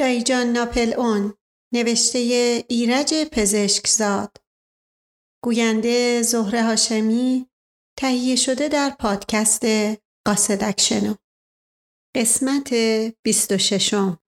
دایجان ناپل اون نوشته ایرج پزشکزاد. گوینده زهره هاشمی تهیه شده در پادکست قاصدکشنو قسمت 26 آن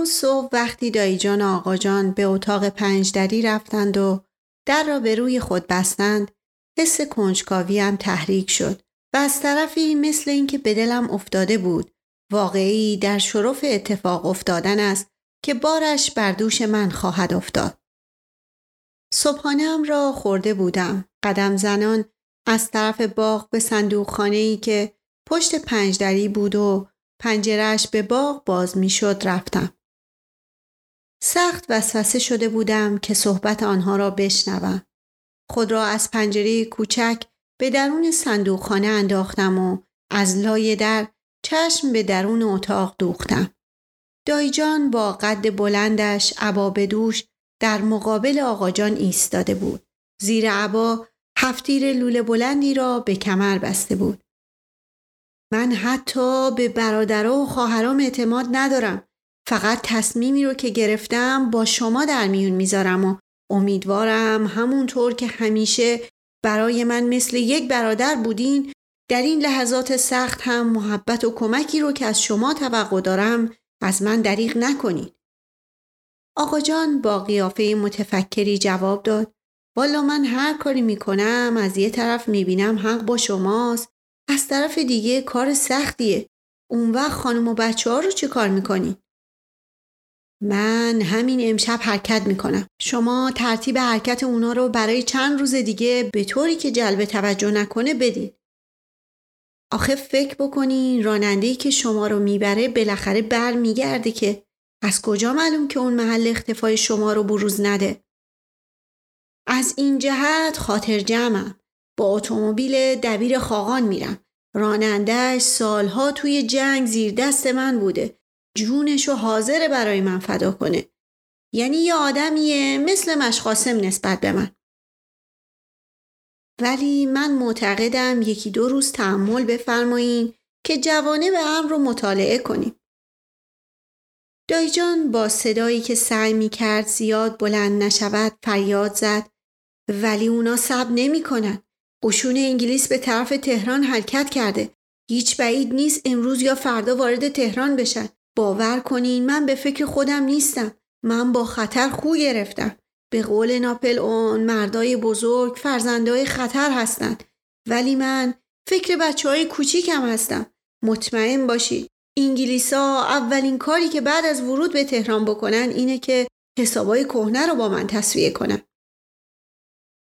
روز صبح وقتی دایجان و آقا جان به اتاق پنجدری رفتند و در را به روی خود بستند حس کنجکاوی هم تحریک شد و از طرفی مثل اینکه به دلم افتاده بود واقعی در شرف اتفاق افتادن است که بارش بر دوش من خواهد افتاد. صبحانه را خورده بودم. قدم زنان از طرف باغ به صندوق خانه ای که پشت پنجدری بود و پنجرش به باغ باز می شد رفتم. سخت وسوسه شده بودم که صحبت آنها را بشنوم. خود را از پنجره کوچک به درون صندوق خانه انداختم و از لای در چشم به درون اتاق دوختم. دایجان با قد بلندش عبا دوش در مقابل آقاجان ایستاده بود. زیر عبا هفتیر لوله بلندی را به کمر بسته بود. من حتی به برادرها و خواهرام اعتماد ندارم. فقط تصمیمی رو که گرفتم با شما در میون می‌ذارم و امیدوارم همونطور که همیشه برای من مثل یک برادر بودین در این لحظات سخت هم محبت و کمکی رو که از شما توقع دارم از من دریغ نکنید. آقا جان با قیافه متفکری جواب داد والا من هر کاری می‌کنم از یه طرف می‌بینم حق با شماست از طرف دیگه کار سختیه اون وقت خانم و بچه ها رو چه کار می‌کنی؟ من همین امشب حرکت می‌کنم. شما ترتیب حرکت اونا رو برای چند روز دیگه به طوری که جلب توجه نکنه بدین. آخه فکر بکنین رانندهی که شما رو می‌بره بالاخره بر میگرده که از کجا معلوم که اون محل اختفای شما رو بروز نده؟ از این جهت خاطر جمعم. با اتومبیل دبیر خاقان میرم. رانندهش سالها توی جنگ زیر دست من بوده. جونشو حاضر برای من فدا کنه یعنی یه آدمیه مثل مشقاسم نسبت به من ولی من معتقدم یکی دو روز تحمل بفرمایین که جوانه به امر رو مطالعه کنیم دایجان با صدایی که سعی می کرد زیاد بلند نشود فریاد زد ولی اونا سب نمی کنن. قشون انگلیس به طرف تهران حرکت کرده. هیچ بعید نیست امروز یا فردا وارد تهران بشن. باور کنین من به فکر خودم نیستم. من با خطر خو گرفتم. به قول ناپل اون مردای بزرگ فرزندای خطر هستند. ولی من فکر بچه های کوچیکم هستم. مطمئن باشید. انگلیسا اولین کاری که بعد از ورود به تهران بکنن اینه که حسابای کهنه رو با من تصویه کنن.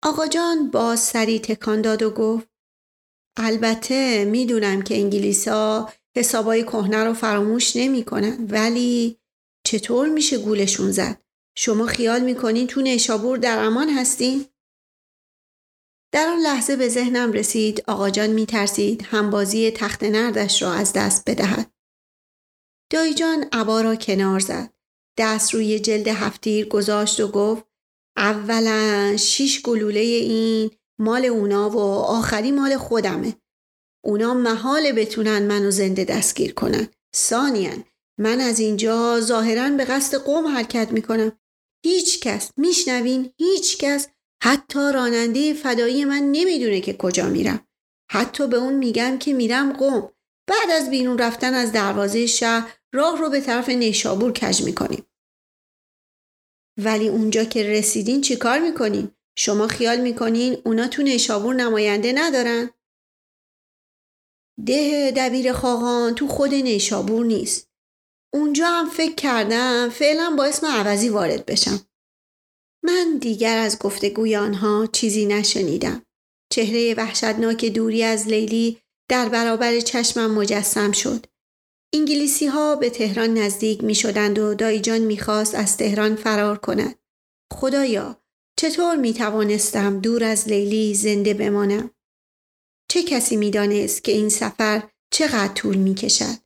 آقا جان باز سری تکان داد و گفت البته می‌دونم که انگلیسا حسابای کهنه رو فراموش نمی‌کنن ولی چطور میشه گولشون زد؟ شما خیال می‌کنین تو نیشابور در امان هستین؟ در آن لحظه به ذهنم رسید آقا جان میترسید همبازی تخت نردش را از دست بدهد. دایی جان عبا را کنار زد. دست روی جلد هفتیر گذاشت و گفت اولا شیش گلوله این مال اونا و آخری مال خودمه. اونا محال بتونن منو زنده دستگیر کنن. ثانیان من از اینجا ظاهرا به قصد قوم حرکت می‌کنم. هیچ کس میشنوین هیچ کس حتی راننده فدایی من نمی‌دونه که کجا میرم. حتی به اون میگم که میرم قوم. بعد از بیرون رفتن از دروازه شهر راه رو به طرف نیشابور کج می‌کنیم. ولی اونجا که رسیدین چیکار می‌کنین؟ شما خیال می‌کنین اونا تو نیشابور نماینده ندارن؟ ده دبیر خاقان تو خود نیشابور نیست. اونجا هم فکر کردم فعلا با اسم عوضی وارد بشم. من دیگر از گفتگوی آنها چیزی نشنیدم. چهره وحشتناک دوری از لیلی در برابر چشمم مجسم شد. انگلیسی ها به تهران نزدیک می شدند و دایجان می خواست از تهران فرار کند. خدایا چطور می توانستم دور از لیلی زنده بمانم؟ چه کسی می دانست که این سفر چقدر طول می کشد؟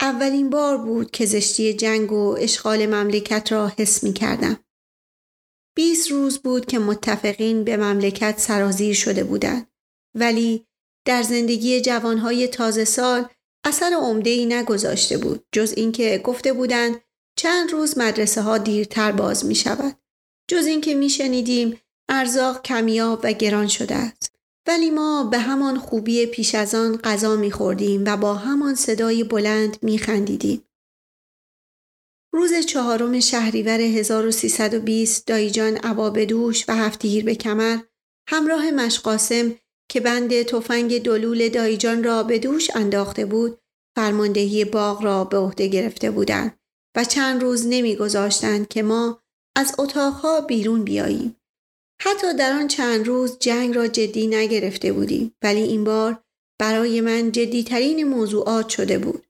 اولین بار بود که زشتی جنگ و اشغال مملکت را حس می کردم. 20 روز بود که متفقین به مملکت سرازیر شده بودند ولی در زندگی جوانهای تازه سال اثر عمده ای نگذاشته بود جز اینکه گفته بودند چند روز مدرسه ها دیرتر باز می شود جز اینکه می شنیدیم ارزاق کمیاب و گران شده است ولی ما به همان خوبی پیش از آن غذا می خوردیم و با همان صدای بلند می خندیدیم. روز چهارم شهریور 1320 دایجان عبا دوش و هفتگیر به کمر همراه مشقاسم که بند تفنگ دلول دایجان را به دوش انداخته بود فرماندهی باغ را به عهده گرفته بودند و چند روز نمیگذاشتند که ما از اتاقها بیرون بیاییم. حتی در آن چند روز جنگ را جدی نگرفته بودیم ولی این بار برای من جدیترین موضوعات شده بود.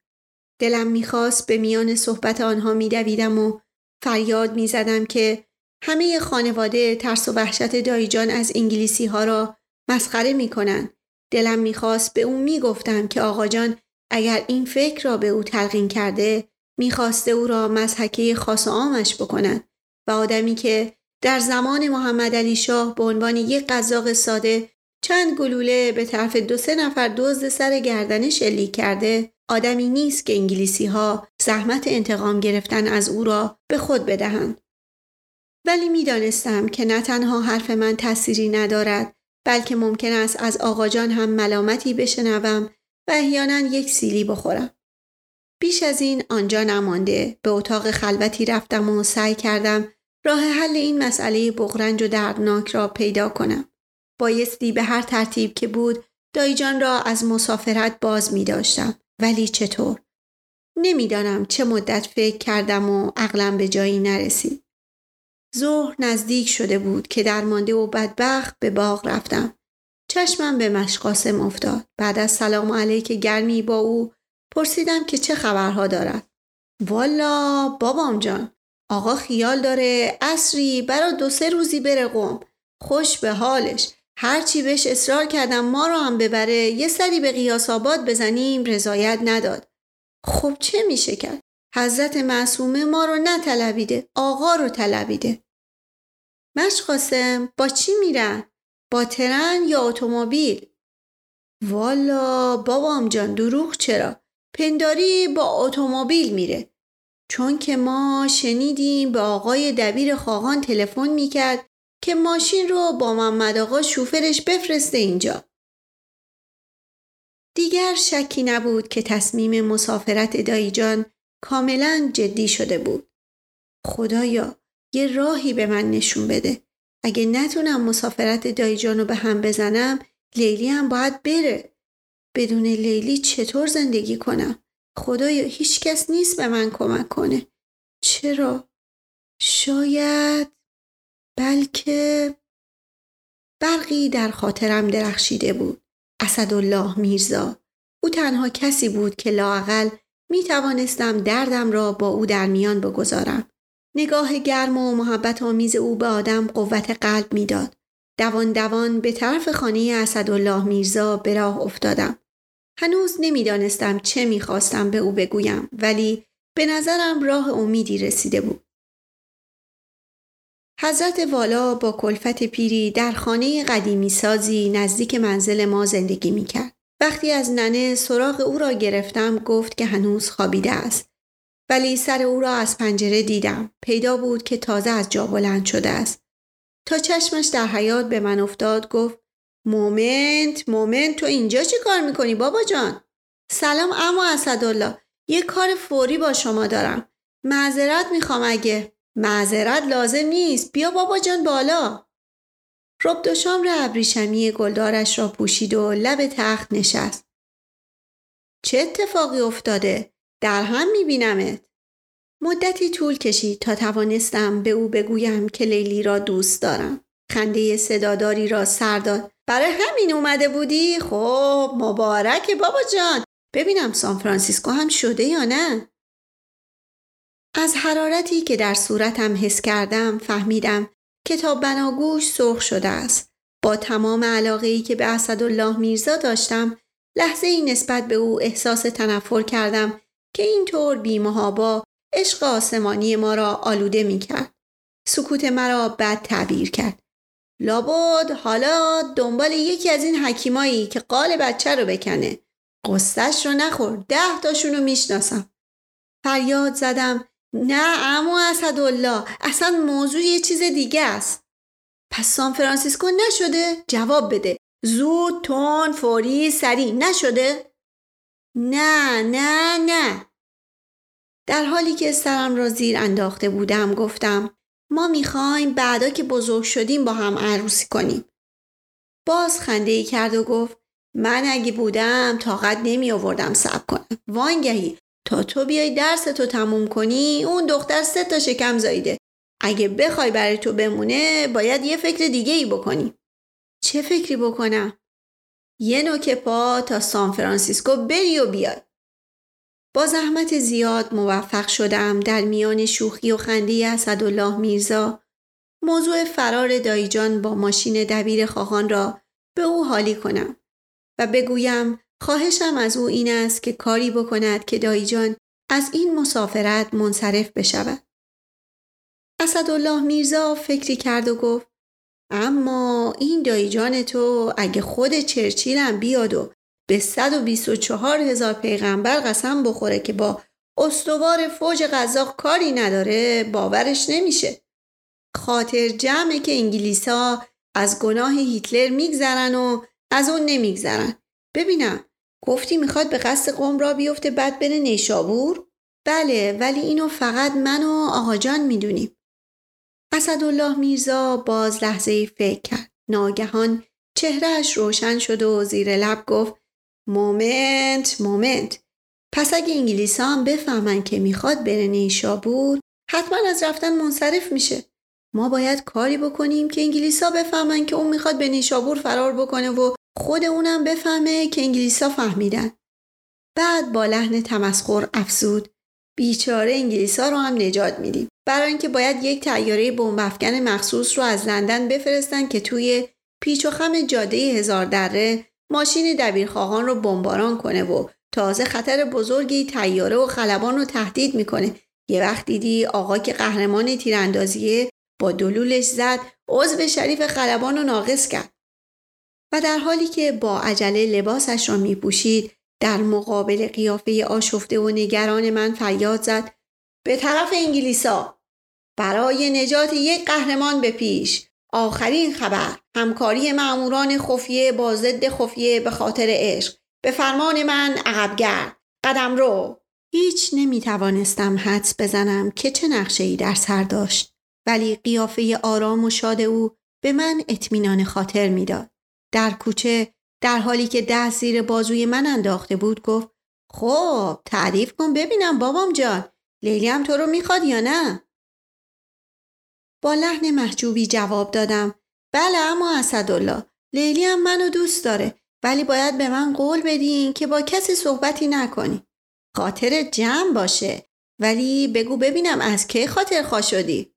دلم می‌خواست به میان صحبت آنها میدویدم و فریاد می‌زدم که همه خانواده ترس و وحشت دایجان از انگلیسی ها را مسخره می‌کنند. دلم می‌خواست به او می‌گفتم که آقا جان اگر این فکر را به او تلقین کرده می‌خواسته او را مزحکه خاص و عامش بکنند و آدمی که در زمان محمد علی شاه به عنوان یک قزاق ساده چند گلوله به طرف دو سه نفر دزد سر گردن شلیک کرده آدمی نیست که انگلیسی ها زحمت انتقام گرفتن از او را به خود بدهند. ولی می‌دانستم که نه تنها حرف من تأثیری ندارد بلکه ممکن است از آقاجان هم ملامتی بشنوم و احیانا یک سیلی بخورم. بیش از این آنجا نمانده به اتاق خلوتی رفتم و سعی کردم راه حل این مسئله بغرنج و دردناک را پیدا کنم. بایستی به هر ترتیب که بود دایجان را از مسافرت باز می داشتم. ولی چطور؟ نمی‌دانم چه مدت فکر کردم و عقلم به جایی نرسید. ظهر نزدیک شده بود که درمانده و بدبخت به باغ رفتم. چشمم به مشقاسم افتاد. بعد از سلام علیک گرمی با او پرسیدم که چه خبرها دارد. والا بابام جان آقا خیال داره اصری برا دو سه روزی بره قوم خوش به حالش. هرچی بهش اصرار کردم ما رو هم ببره. یه سری به قیاس آباد بزنیم رضایت نداد. خب چه میشه کرد؟ حضرت معصومه ما رو نطلبیده آقا رو طلبیده. مشقاسم با چی میرن؟ با ترن یا اتومبیل؟ والا بابام جان دروغ چرا؟ پنداری با اتومبیل میره. چون که ما شنیدیم به آقای دبیر خواهان تلفن می‌کرد که ماشین رو با محمد آقا شوفرش بفرسته اینجا. دیگر شکی نبود که تصمیم مسافرت دایجان کاملا جدی شده بود. خدایا یه راهی به من نشون بده. اگه نتونم مسافرت دایجان رو به هم بزنم لیلی هم باید بره. بدون لیلی چطور زندگی کنم؟ خدایا هیچ کس نیست به من کمک کنه. چرا؟ شاید بلکه برقی در خاطرم درخشیده بود. اسدالله میرزا. او تنها کسی بود که لاقل می توانستم دردم را با او در میان بگذارم. نگاه گرم و محبت آمیز او به آدم قوت قلب می‌داد. دوان دوان به طرف خانه اسدالله میرزا به راه افتادم. هنوز نمی‌دانستم چه می‌خواستم به او بگویم ولی به نظرم راه امیدی رسیده بود. حضرت والا با کلفت پیری در خانه قدیمی سازی نزدیک منزل ما زندگی می‌کرد. وقتی از ننه سراغ او را گرفتم گفت که هنوز خوابیده است. ولی سر او را از پنجره دیدم. پیدا بود که تازه از جا بلند شده است. تا چشمش در حیاط به من افتاد گفت moment moment تو اینجا چی کار می‌کنی بابا جان؟ سلام عمو اسدالله یه کار فوری با شما دارم. معذرت می‌خوام اگه معذرت لازم نیست بیا بابا جان بالا robe de chambre ابریشمی گلدارش را پوشید و لب تخت نشست چه اتفاقی افتاده؟ در هم میبینمت مدتی طول کشید تا توانستم به او بگویم که لیلی را دوست دارم خنده صداداری را سر داد برای همین اومده بودی؟ خب مبارک بابا جان ببینم سان فرانسیسکو هم شده یا نه؟ از حرارتی که در صورتم حس کردم فهمیدم کتاب بناگوش سرخ شده است. با تمام علاقه ای که به اسدالله میرزا داشتم لحظه ای نسبت به او احساس تنفر کردم که اینطور بیمهابا عشق آسمانی ما را آلوده می کرد. سکوت مرا بد تعبیر کرد. لابد حالا دنبال یکی از این حکیمایی که قال بچه رو بکنه. قصتش رو نخور. ده تاشون رو می‌شناسم. فریاد زدم نه اما اسدالله اصلا موضوع یه چیز دیگه است. پس سان فرانسیسکو نشده؟ جواب بده. زود، تون، فوری، سریع نشده؟ نه نه نه در حالی که سرم را زیر انداخته بودم گفتم ما می‌خوایم بعدا که بزرگ شدیم با هم عروسی کنیم. باز خنده ای کرد و گفت من اگه بودم طاقت نمی آوردم سب کنم. وانگهی تا تو بیای درس تو تموم کنی اون دختر سه تا شکم زایده. اگه بخوای برای تو بمونه باید یه فکر دیگه ای بکنی. چه فکری بکنم؟ یه نوک پا تا سان فرانسیسکو بری و بیای. با زحمت زیاد موفق شدم در میان شوخی و خنده اسدالله میرزا موضوع فرار دایجان با ماشین دبیر خواهان را به او حالی کنم و بگویم خواهشم از او این است که کاری بکند که دایجان از این مسافرت منصرف بشود. اسدالله میرزا فکری کرد و گفت اما این دایجان تو اگه خود چرچیلم بیاد و به 124 هزار پیغمبر قسم بخوره که با استوار فوج قزاق کاری نداره باورش نمیشه. خاطر جمعه که انگلیسا از گناه هیتلر میگذرن و از اون نمیگذرن. ببینم گفتی می‌خواد به قصد قوم را بیفته بعد بره نیشابور؟ بله ولی اینو فقط من و آقا جان می‌دونیم. اسدالله میرزا باز لحظه‌ای فکر کرد. ناگهان چهرهش روشن شد و زیر لب گفت moment moment. پس اگه انگلیس هم بفهمن که می‌خواد بره نیشابور حتما از رفتن منصرف میشه. ما باید کاری بکنیم که انگلیسا بفهمن که اون می‌خواد به نیشابور فرار بکنه و خود اونم بفهمه که انگلیسا فهمیدن. بعد با لحن تمسخر افزود. بیچاره انگلیسا رو هم نجات میدیم. برای اینکه باید یک تیاره بمب مخصوص رو از لندن بفرستن که توی پیچ و خم جاده هزار دره ماشین دبیرخواهان رو بمباران کنه و تازه خطر بزرگی تیاره و خلبان رو تهدید می‌کنه. یه وقت دیدی آقا که قهرمان تیراندازیه با دلولش زد عضو شریف خلبان رو ناقص کرد. و در حالی که با عجله لباسش را میپوشید در مقابل قیافه آشفته و نگران من فریاد زد به طرف انگلیسا برای نجات یک قهرمان به پیش آخرین خبر همکاری معموران خفیه با ضد خفیه به خاطر عشق. به فرمان من عقبگرد قدم رو. هیچ نمی توانستم حدس بزنم که چه نقشه ای در سر داشت ولی قیافه آرام و شاد او به من اطمینان خاطر می‌داد. در کوچه در حالی که دست زیر بازوی من انداخته بود گفت خب تعریف کن ببینم بابام جان. لیلی هم تو رو می‌خواد یا نه؟ با لحن محجوبی جواب دادم. بله اما اسدالله لیلی هم منو دوست داره ولی باید به من قول بدین که با کسی صحبتی نکنی. خاطر جمع باشه ولی بگو ببینم از کی خاطر خواه شدی.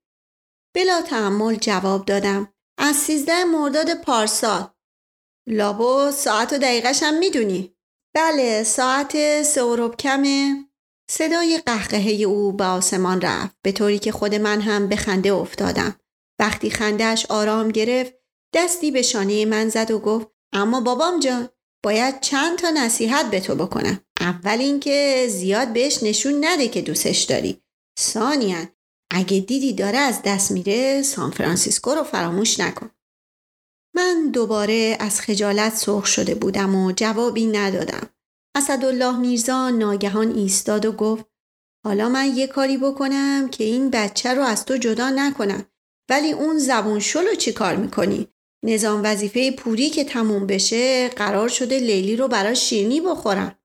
بلا تحمل جواب دادم. از سیزده مرداد پارسال. لابو ساعت و دقیقش هم می‌دونی. بله ساعت سه کمه. صدای قهقهه او به آسمان رفت به طوری که خود من هم به خنده افتادم. وقتی خندهش آرام گرفت دستی به شانه من زد و گفت اما بابام جان باید چند تا نصیحت به تو بکنم. اول اینکه زیاد بهش نشون نده که دوستش داری. ثانیا اگه دیدی داره از دست میره سان فرانسیسکو رو فراموش نکن. من دوباره از خجالت سرخ شده بودم و جوابی ندادم. اسدالله میرزا ناگهان ایستاد و گفت حالا من یه کاری بکنم که این بچه رو از تو جدا نکنم ولی اون زبون شلو چی کار می‌کنی؟ نظام وظیفه پوری که تموم بشه قرار شده لیلی رو برای شیرنی بخورم.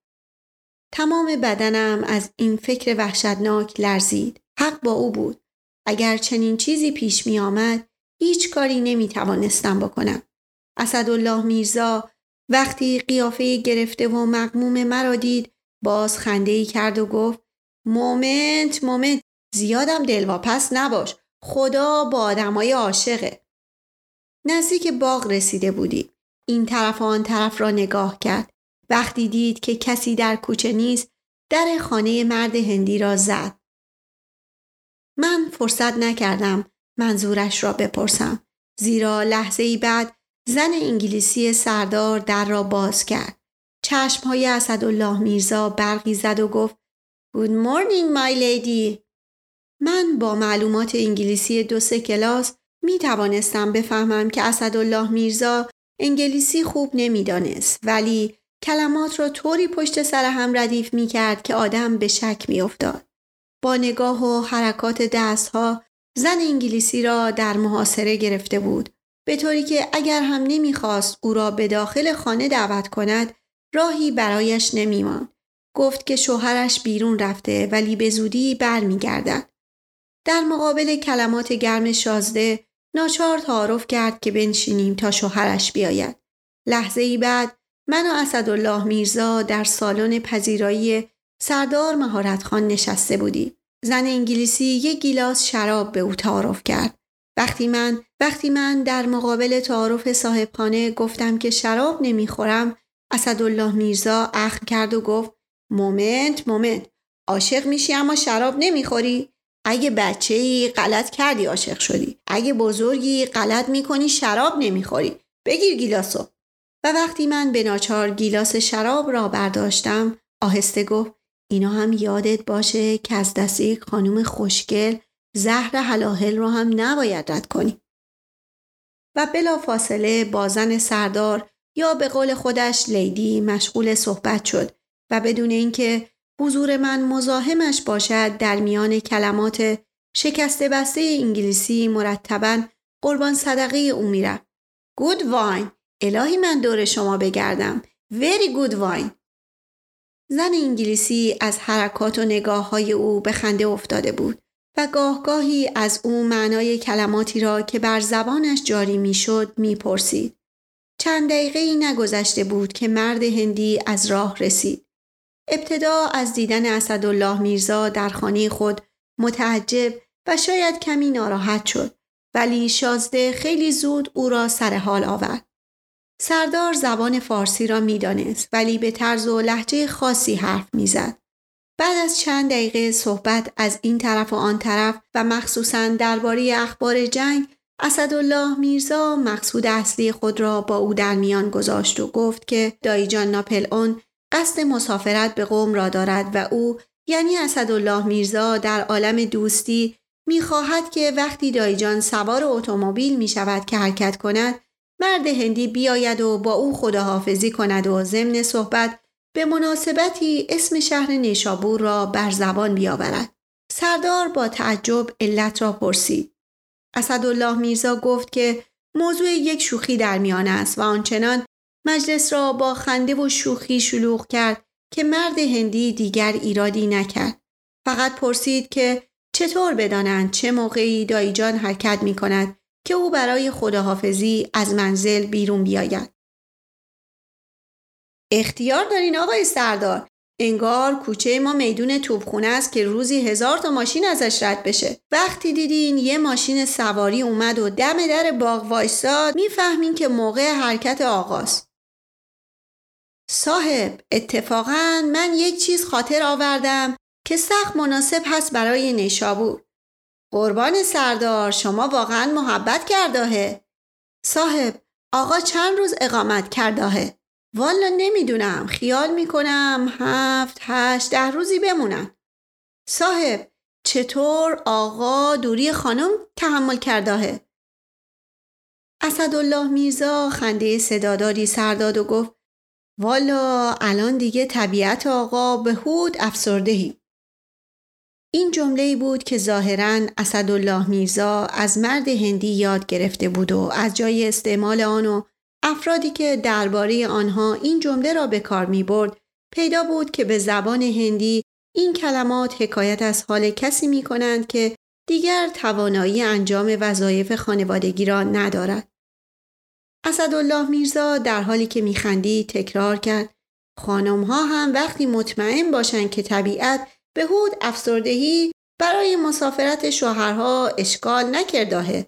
تمام بدنم از این فکر وحشتناک لرزید. حق با او بود. اگر چنین چیزی پیش می آمد هیچ کاری نمی توانستم بکنم. اسدالله میرزا وقتی قیافه گرفته و مقموم مرا دید باز خنده کرد و گفت مومنت مومنت زیادم دلواپس نباش خدا با آدمای عاشقه. نزدیک باغ رسیده بودی. این طرف و آن طرف را نگاه کرد. وقتی دید که کسی در کوچه نیست در خانه مرد هندی را زد. من فرصت نکردم منظورش را بپرسم. زیرا لحظه ای بعد زن انگلیسی سردار در را باز کرد. چشم های اسدالله میرزا برقی زد و گفت Good morning my lady من با معلومات انگلیسی دو سه کلاس می توانستم بفهمم که اسدالله میرزا انگلیسی خوب نمی‌دانست ولی کلمات را طوری پشت سر هم ردیف می کرد که آدم به شک می افتاد. با نگاه و حرکات دستها زن انگلیسی را در محاصره گرفته بود به طوری که اگر هم نمی‌خواست او را به داخل خانه دعوت کند راهی برایش نمیماند. گفت که شوهرش بیرون رفته ولی به زودی برمیگردد. در مقابل کلمات گرم شازده ناچار تعارف کرد که بنشینیم تا شوهرش بیاید. لحظه ای بعد من و اسدالله میرزا در سالن پذیرایی سردار مهارت خان نشسته بودیم. زن انگلیسی یک گیلاس شراب به او تعارف کرد. وقتی من وقتی من در مقابل تعارف صاحبخانه گفتم که شراب نمی‌خورم اسدالله میرزا اخم کرد و گفت moment moment عاشق میشی اما شراب نمی‌خوری. اگه بچه ای غلط کردی عاشق شدی. اگه بزرگی غلط می‌کنی شراب نمی‌خوری. بگیر گیلاسو. و وقتی من به ناچار گیلاس شراب را برداشتم آهسته گفت اینا هم یادت باشه که از دست یک خانوم خوشگل زهر هلاهل رو هم نباید رد کنی و بلافاصله با زن سردار یا به قول خودش لیدی مشغول صحبت شد و بدون اینکه حضور من مزاحمش باشد در میان کلمات شکسته بسته انگلیسی مرتبا قربان صدقه او می‌رفت. گود واین الهی من دور شما بگردم. Very good واین زن انگلیسی از حرکات و نگاه های او به خنده افتاده بود و گاهگاهی از او معنای کلماتی را که بر زبانش جاری می‌شد می‌پرسید. چند دقیقه ای نگذشته بود که مرد هندی از راه رسید. ابتدا از دیدن اسدالله میرزا در خانه خود متعجب و شاید کمی ناراحت شد ولی شازده خیلی زود او را سر حال آورد. سردار زبان فارسی را می‌دانست ولی به طرز و لحجه خاصی حرف می‌زد. بعد از چند دقیقه صحبت از این طرف و آن طرف و مخصوصا درباره اخبار جنگ اسدالله میرزا مقصود اصلی خود را با او در میان گذاشت و گفت که دایجان ناپل اون قصد مسافرت به قوم را دارد و او یعنی اسدالله میرزا در عالم دوستی می‌خواهد که وقتی دایجان سوار اتومبیل می شود که حرکت کند مرد هندی بیاید و با او خداحافظی کند و ضمن صحبت به مناسبتی اسم شهر نیشابور را بر زبان بیاورد. سردار با تعجب علت را پرسید. اسدالله میرزا گفت که موضوع یک شوخی در میان است و آنچنان مجلس را با خنده و شوخی شلوغ کرد که مرد هندی دیگر ایرادی نکرد. فقط پرسید که چطور بدانند چه موقعی دایجان حرکت می کند که او برای خداحافظی از منزل بیرون بیاید. اختیار دارین آقای سردار. انگار کوچه ما میدون توپخونه است که روزی هزار تا ماشین ازش رد بشه. وقتی دیدین یه ماشین سواری اومد و دم در باغ وایستاد می‌فهمین که موقع حرکت آغاز. صاحب اتفاقا من یک چیز خاطر آوردم که سخت مناسب هست برای نیشابور. قربان سردار شما واقعا محبت کرداهه صاحب آقا چند روز اقامت کرداهه والا نمی‌دونم. خیال می‌کنم هفت هشت ده روزی بمونن. صاحب چطور آقا دوری خانم تحمل کرداهه؟ اسدالله میرزا خنده صداداری سرداد و گفت والا الان دیگه طبیعت آقا به هود افسردهی. این جمله بود که ظاهرا اسدالله میرزا از مرد هندی یاد گرفته بود و از جای استعمال آن و افرادی که درباره آنها این جمله را به کار می برد پیدا بود که به زبان هندی این کلمات حکایت از حال کسی می کنند که دیگر توانایی انجام وظایف خانوادگی را ندارد. اسدالله میرزا در حالی که میخندی تکرار کرد خانم ها هم وقتی مطمئن باشند که طبیعت به هود افسردهی برای مسافرت شوهرها اشکال نکرداهه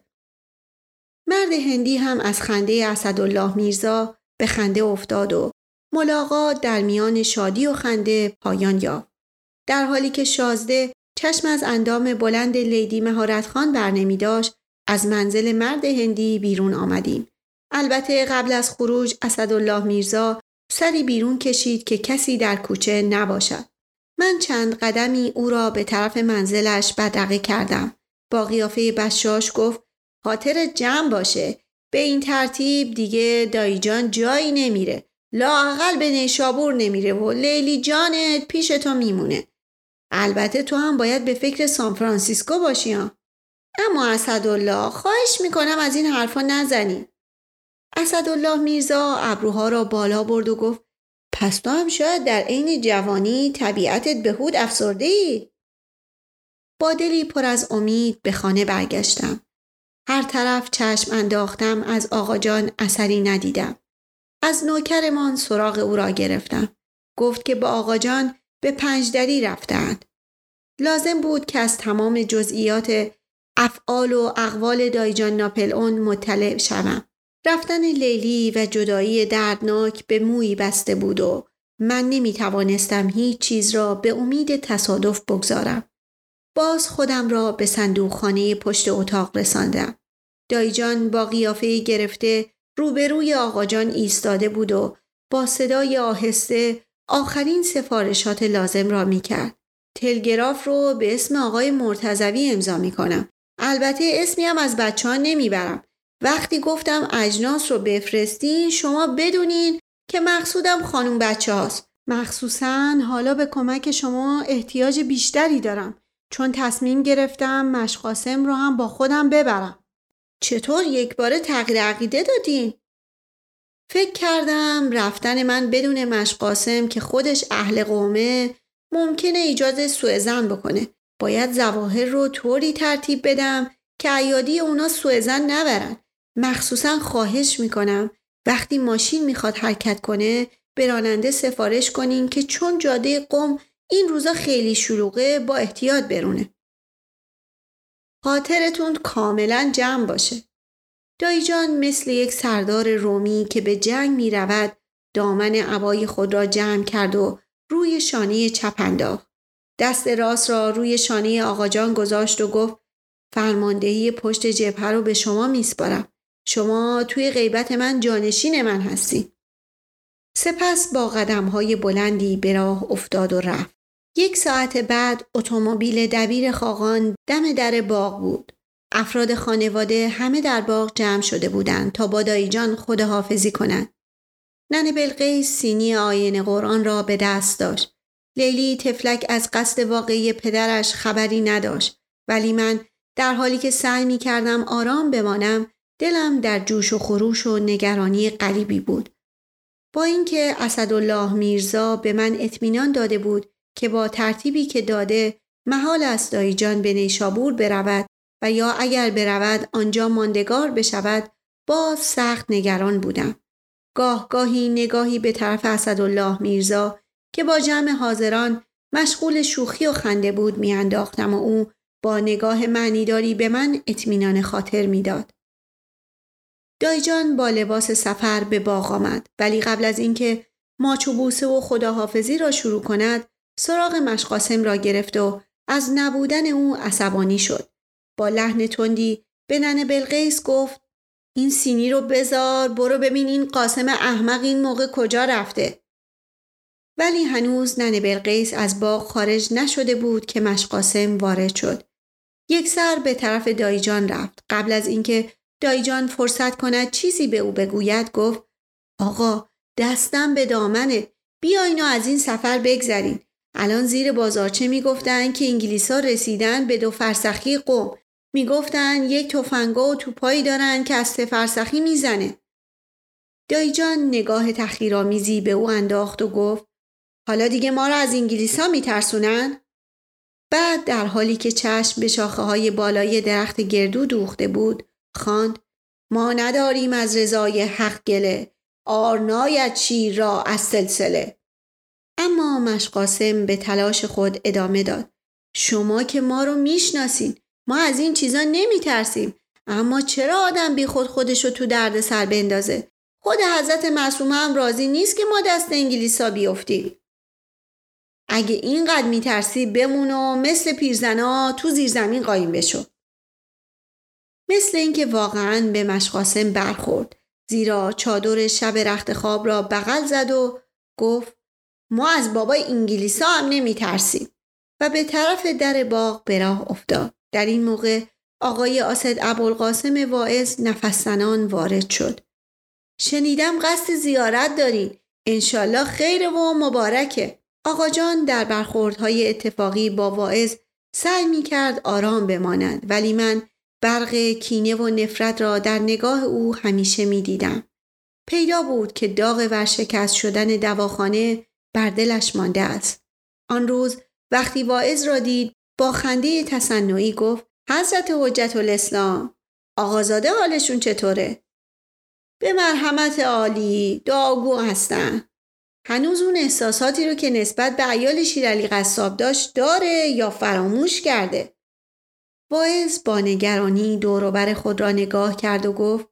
مرد هندی هم از خنده اسدالله میرزا به خنده افتاد و ملاقات در میان شادی و خنده پایان یافت. در حالی که شازده چشم از اندام بلند لیدی مهارت خان بر نمی داشت از منزل مرد هندی بیرون آمدیم. البته قبل از خروج اسدالله میرزا سری بیرون کشید که کسی در کوچه نباشد. من چند قدمی او را به طرف منزلش بدرقه کردم. با قیافه بشاش گفت خاطر جمع باشه. به این ترتیب دیگه دایی جان جایی نمیره. لاقل به نیشابور نمیره و لیلی جانت پیش تو میمونه. البته تو هم باید به فکر سان فرانسیسکو باشی ها. اما اسدالله خواهش می‌کنم از این حرفا نزنی. اسدالله میرزا ابروها را بالا برد و گفت پس تو هم شاید در عین جوانی طبیعتت به هود افسرده ای؟ با دلی پر از امید به خانه برگشتم. هر طرف چشم انداختم از آقا جان اثری ندیدم. از نوکرمان سراغ او را گرفتم. گفت که با آقا جان به پنجدری رفتند. لازم بود که از تمام جزئیات افعال و اقوال دایجان ناپل اون مطلع شوم. رفتن لیلی و جدایی دردناک به موی بسته بود و من نمی توانستم هیچ چیز را به امید تصادف بگذارم. باز خودم را به صندوق خانه پشت اتاق رساندم. دایجان با قیافه گرفته روبروی آقاجان ایستاده بود و با صدای آهسته آخرین سفارشات لازم را می کرد. تلگراف رو به اسم آقای مرتزوی امضا می کنم. البته اسمی هم از بچه ها نمی‌برم. وقتی گفتم اجناس رو بفرستین شما بدونین که مقصودم خانم بچه هاست. مخصوصا حالا به کمک شما احتیاج بیشتری دارم چون تصمیم گرفتم مشقاسم رو هم با خودم ببرم. چطور یک بار تغییر عقیده دادین؟ فکر کردم رفتن من بدون مشقاسم که خودش اهل قومه ممکنه ایجاد سوء زن بکنه. باید زواهر رو طوری ترتیب بدم که ایادی اونا سوء زن نبرن. مخصوصا خواهش می‌کنم وقتی ماشین می‌خواد حرکت کنه به راننده سفارش کنین که چون جاده قم این روزا خیلی شلوغه با احتیاط برونه. خاطرتون کاملا جمع باشه. دایی جان مثل یک سردار رومی که به جنگ می رود دامن عبای خود را جمع کرد و روی شانه چپ انداخت. دست راست را روی شانه آقاجان گذاشت و گفت فرماندهی پشت جبهه رو به شما میسپارم. شما توی غیبت من جانشین من هستی. سپس با قدم های بلندی به راه افتاد و رفت. یک ساعت بعد اتومبیل دبیر خاقان دم در باغ بود. افراد خانواده همه در باغ جمع شده بودند تا با دایجان خداحافظی کنند. نن بلقیس سینی آین قرآن را به دست داشت. لیلی تفلک از قصد واقعی پدرش خبری نداشت ولی من در حالی که سعی می کردم آرام بمانم دلم در جوش و خروش و نگرانی غریبی بود. با اینکه اسدالله میرزا به من اطمینان داده بود که با ترتیبی که داده محال است دایجان به نیشابور برود و یا اگر برود آنجا ماندگار بشود باز سخت نگران بودم. گاه گاهی نگاهی به طرف اسدالله میرزا که با جمع حاضران مشغول شوخی و خنده بود میانداختم و او با نگاه معنیداری به من اطمینان خاطر می‌داد. دایجان با لباس سفر به باغ آمد ولی قبل از اینکه ماچ و بوسه و خداحافظی را شروع کند سراغ مشقاسم را گرفت و از نبودن او عصبانی شد. با لحن تندی به ننه بلقیس گفت این سینی رو بزار برو ببین این قاسم احمق این موقع کجا رفته. ولی هنوز ننه بلقیس از باغ خارج نشده بود که مشقاسم وارد شد. یک سر به طرف دایجان رفت. قبل از اینکه دایجان فرصت کند چیزی به او بگوید گفت آقا دستم به دامنه بیاین و از این سفر بگذرین. الان زیر بازارچه می‌گفتن که انگلیسا رسیدن به دو فرسخی قوم. می‌گفتن یک تفنگا و توپایی دارن که از فرسخی می‌زنه. دایجان نگاه تخیرآمیزی به او انداخت و گفت حالا دیگه ما را از انگلیس ها میترسونن؟ بعد در حالی که چشم به شاخه های بالای درخت گردو دوخته بود خواند ما نداریم از رضای حق گله آرنایت شیر را از سلسله اما مشقاسم به تلاش خود ادامه داد. شما که ما رو می‌شناسین. ما از این چیزا نمیترسیم. اما چرا آدم بی خود خودش رو تو درد سر بندازه؟ خود حضرت معصومه هم راضی نیست که ما دست انگلیسا بیفتیم. اگه اینقدر میترسی بمون و مثل پیرزنا تو زیر زمین قایم بشو. مثل اینکه واقعا به مشقاسم برخورد. زیرا چادر شب رخت خواب را بغل زد و گفت ما از بابای انگلیسا هم نمیترسیم. و به طرف در باغ به راه افتاد. در این موقع آقای آسد ابوالقاسم واعظ نفسنان وارد شد. شنیدم قصد زیارت دارین. انشالله خیر و مبارکه. آقا جان در برخوردهای اتفاقی با واعظ سعی می کرد آرام بماند. ولی من برق کینه و نفرت را در نگاه او همیشه می دیدم. پیدا بود که داغ ورشکست شدن دواخانه بر دلش مانده است. آن روز وقتی واعظ را دید با خنده تصنعی گفت حضرت حجت الاسلام آقازاده حالشون چطوره؟ به مرحمت عالی دعاگو هستن. هنوز اون احساساتی رو که نسبت به ایال شیرالی قصاب داشت داره یا فراموش کرده؟ واعظ با نگرانی دوروبر خود را نگاه کرد و گفت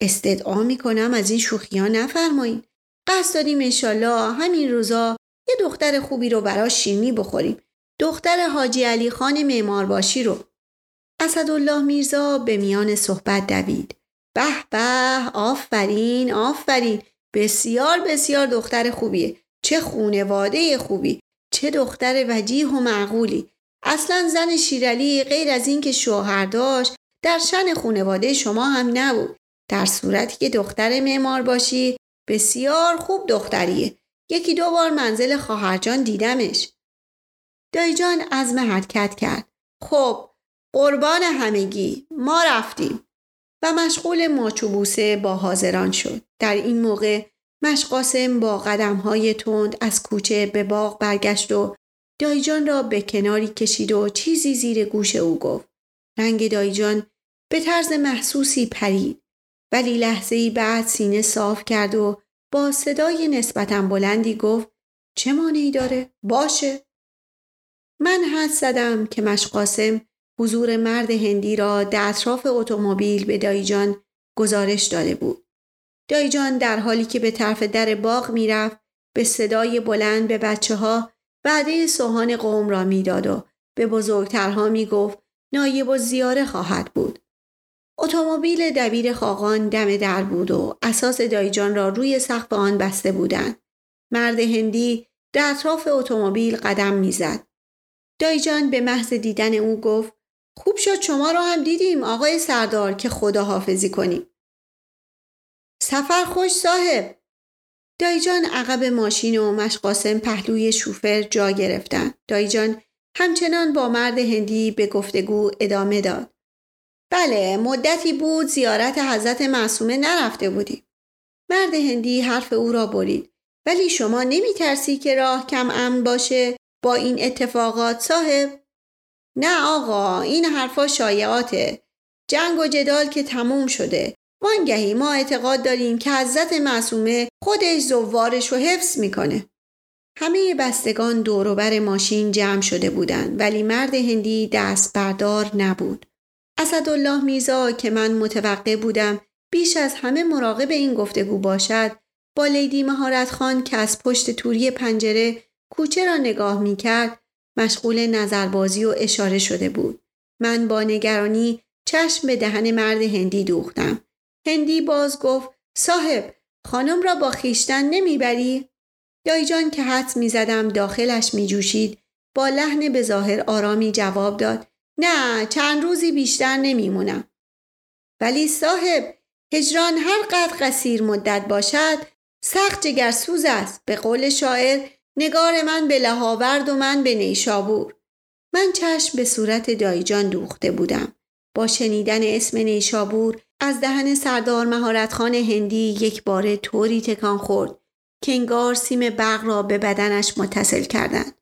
استدعا می‌کنم از این شوخی ها نفرمایید. قصد داریم انشالله همین روزا یه دختر خوبی رو برا شیرنی بخوریم. دختر حاجی علی خان معمارباشی رو. اسدالله میرزا به میان صحبت دوید. به به آفرین آفرین بسیار بسیار دختر خوبیه چه خونواده خوبی چه دختر وجیه و معقولی اصلا زن شیرلی غیر از اینکه شوهر داشت در شن خونواده شما هم نبود در صورتی که دختر معمار باشی بسیار خوب دختریه. یکی دو بار منزل خواهرجان دیدمش. دایجان عزم حرکت کرد. خب قربان همگی. ما رفتیم. و مشغول ماچوبوسه با حاضران شد. در این موقع مشقاسم با های تند از کوچه به باغ برگشت و دایجان را به کناری کشید و چیزی زیر گوش او گفت. رنگ دایجان به طرز محسوسی پرید. ولی لحظه ای بعد سینه صاف کرد و با صدای نسبتا بلندی گفت چه مانعی داره؟ باشه. من حد زدم که مشقاسم حضور مرد هندی را در اطراف اتومبیل به دایجان گزارش داده بود. دایجان در حالی که به طرف در باغ می‌رفت به صدای بلند به بچه ها وعده سوهان قوم را می‌داد و به بزرگترها می گفت نایب و زیاره خواهد بود. اتومبیل دبیر خاقان دم در بود و اساس دایجان را روی سقف آن بسته بودند. مرد هندی در اطراف اتومبیل قدم می‌زد. دایجان به محض دیدن او گفت خوب شد شما رو هم دیدیم آقای سردار که خدا حافظی کنیم. سفر خوش صاحب. دایجان عقب ماشین و مشقاسم پهلوی شوفر جا گرفتن. دایجان همچنان با مرد هندی به گفتگو ادامه داد. بله مدتی بود زیارت حضرت معصومه نرفته بودیم. مرد هندی حرف او را برید. ولی شما نمی ترسی که راه کم امن باشه با این اتفاقات صاحب؟ نه آقا این حرفا شایعاته جنگ و جدال که تموم شده وانگهی ما اعتقاد داریم که حضرت معصومه خودش زوارش رو حفظ می‌کنه همه بستگان دوروبر ماشین جمع شده بودند ولی مرد هندی دست بردار نبود اسدالله میزا که من متوقع بودم بیش از همه مراقب این گفتگو باشد با لیدی مهارت خان که از پشت توری پنجره کوچه را نگاه می‌کرد مشغول نظربازی و اشاره شده بود. من با نگرانی چشم به دهن مرد هندی دوختم. هندی باز گفت صاحب خانم را با خیشتن نمی‌بری؟ دایجان که حد می زدم داخلش می جوشید با لحن به ظاهر آرامی جواب داد نه چند روزی بیشتر نمیمونم. ولی صاحب هجران هر قدر قصیر مدت باشد سخت جگرسوز است. به قول شاعر نگار من به لهاورد و من به نیشابور. من چشم به صورت دایجان دوخته بودم. با شنیدن اسم نیشابور از دهن سردار مهارتخان هندی یک بار طوری تکان خورد که انگار سیم برق را به بدنش متصل کردند.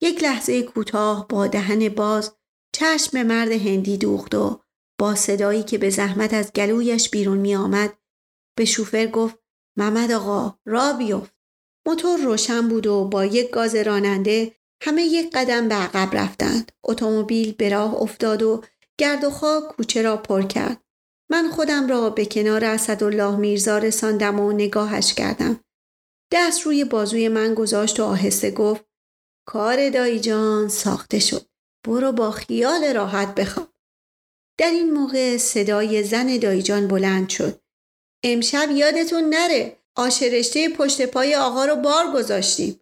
یک لحظه کوتاه با دهن باز چشم به مرد هندی دوخت و با صدایی که به زحمت از گلویش بیرون می آمد به شوفر گفت محمد آقا را بیفت موتور روشن بود و با یک گاز راننده همه یک قدم به عقب رفتند. اتومبیل به راه افتاد و گرد و خاک کوچه را پر کرد. من خودم را به کنار اسدالله میرزا رساندم و نگاهش کردم. دست روی بازوی من گذاشت و آهسته گفت کار دایی جان ساخته شد برو با خیال راحت بخواب. در این موقع صدای زن دایجان بلند شد. امشب یادتون نره آشرشته پشت پای آقا رو بار گذاشتیم.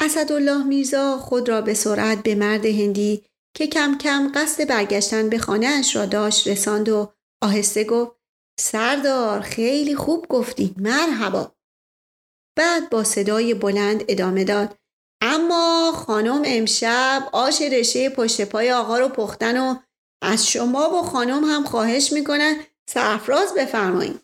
اسدالله میرزا خود را به سرعت به مرد هندی که کم کم قصد برگشتن به خانهاش را داشت رساند و آهسته گفت سردار خیلی خوب گفتی مرحبا. بعد با صدای بلند ادامه داد. اما خانم امشب آش رشه پشت پای آقا رو پختن و از شما و خانم هم خواهش می‌کنن سرفراز بفرمایید.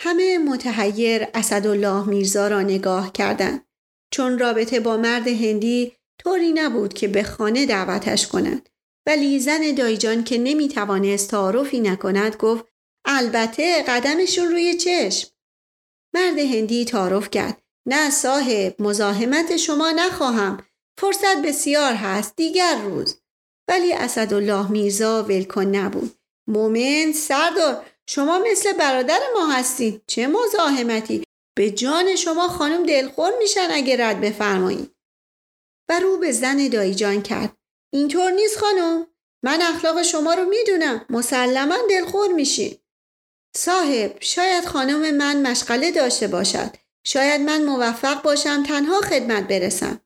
همه متحیر اسدالله میرزا را نگاه کردند. چون رابطه با مرد هندی طوری نبود که به خانه دعوتش کنند ولی زن دایجان که نمی‌توانست تعارفی نکند گفت البته قدمشون روی چشم. مرد هندی تعارف کرد. نه صاحب مزاحمت شما نخواهم. فرصت بسیار هست دیگر روز. ولی اسدالله میرزا ولکن نبود. مومن سردار شما مثل برادر ما هستید چه مزاحمتی؟ به جان شما خانم دلخور میشن اگه رد بفرمایید. و رو به زن دایجان کرد. اینطور نیست خانم. من اخلاق شما رو می‌دونم. مسلما دلخور میشین صاحب شاید خانم من مشغله داشته باشد. شاید من موفق باشم تنها خدمت برسم.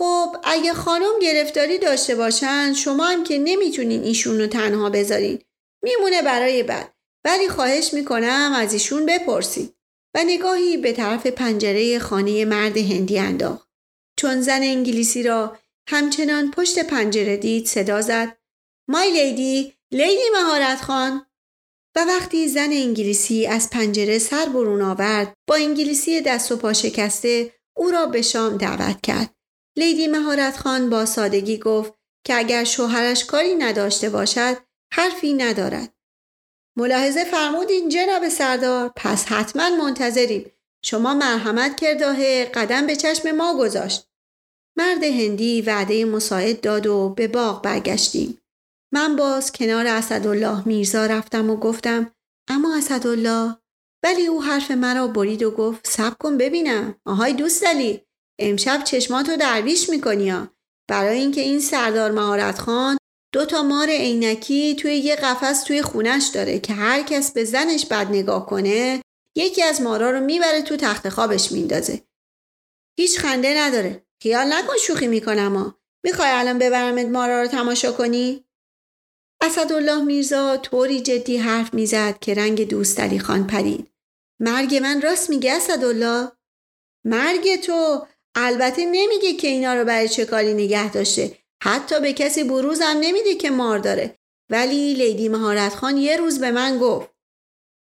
خب اگه خانم گرفتاری داشته باشن شما هم که نمی‌تونین ایشون رو تنها بذارین. میمونه برای بعد. ولی خواهش می‌کنم از ایشون بپرسید و نگاهی به طرف پنجره خانه مرد هندی انداخت. چون زن انگلیسی را همچنان پشت پنجره دید صدا زد. مای لیدی لیدی مهارت خان؟ و وقتی زن انگلیسی از پنجره سر برون آورد با انگلیسی دست و پا شکسته او را به شام دعوت کرد. لیدی مهارت خان با سادگی گفت که اگر شوهرش کاری نداشته باشد حرفی ندارد. ملاحظه فرمودین جناب سردار پس حتما منتظریم. شما مرحمت کرداه قدم به چشم ما گذاشت. مرد هندی وعده مساعد داد و به باغ برگشتیم. من باز کنار اسدالله میرزا رفتم و گفتم اما اسدالله ولی او حرف مرا برید و گفت سب کن ببینم. آهای دوست دلی امشب چشماتو درویش می‌کنی برای اینکه این سردار مهارت خان دو تا مار عینکی توی یه قفس توی خونش داره که هر کس به زنش بد نگاه کنه یکی از مارا رو می‌بره تو تخت خوابش میندازه. هیچ خنده نداره. خیال نکن شوخی می‌کنم ها. می‌خوای الان ببرمت مارا رو تماشا کنی؟ اسدالله میرزا طوری جدی حرف می‌زد که رنگ دوست خان پرید. مرگ من راست میگه اسدالله؟ مرگ تو البته نمیگه که اینا رو برای چه کاری نگه داشته. حتی به کسی بروز هم نمیده که مار داره. ولی لیدی مهارت خان یه روز به من گفت.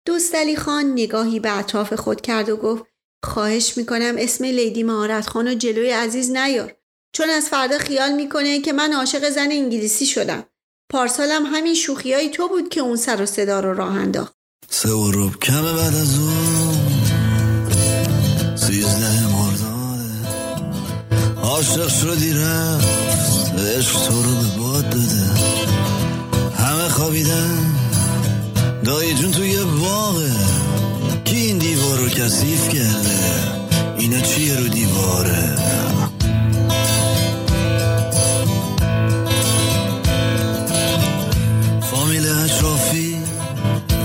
دوست خان نگاهی به اطراف خود کرد و گفت خواهش می‌کنم اسم لیدی مهارت خان رو جلوی عزیز نیار. چون از فردا خیال می‌کنه که من عاشق زن انگلیسی شدم. پارسالم همین شوخیایی تو بود که اون سر و صدا رو راه انداخت. سه و روب کمه بعد از اون سیزده مرداده عاشق شدی رفت عشق تو رو به باد داده همه خوابیدن. دایی جون توی باغه کی این دیوار رو کسیف کرده؟ اینا چیه رو دیواره؟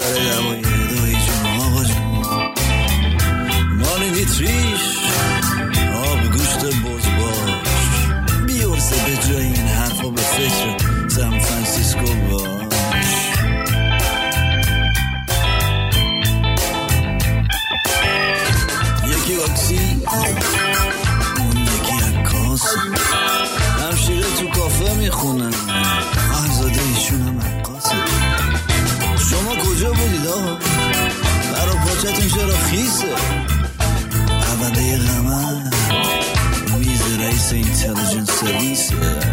نبینم سر دوای دایی جون آقا جون inteligência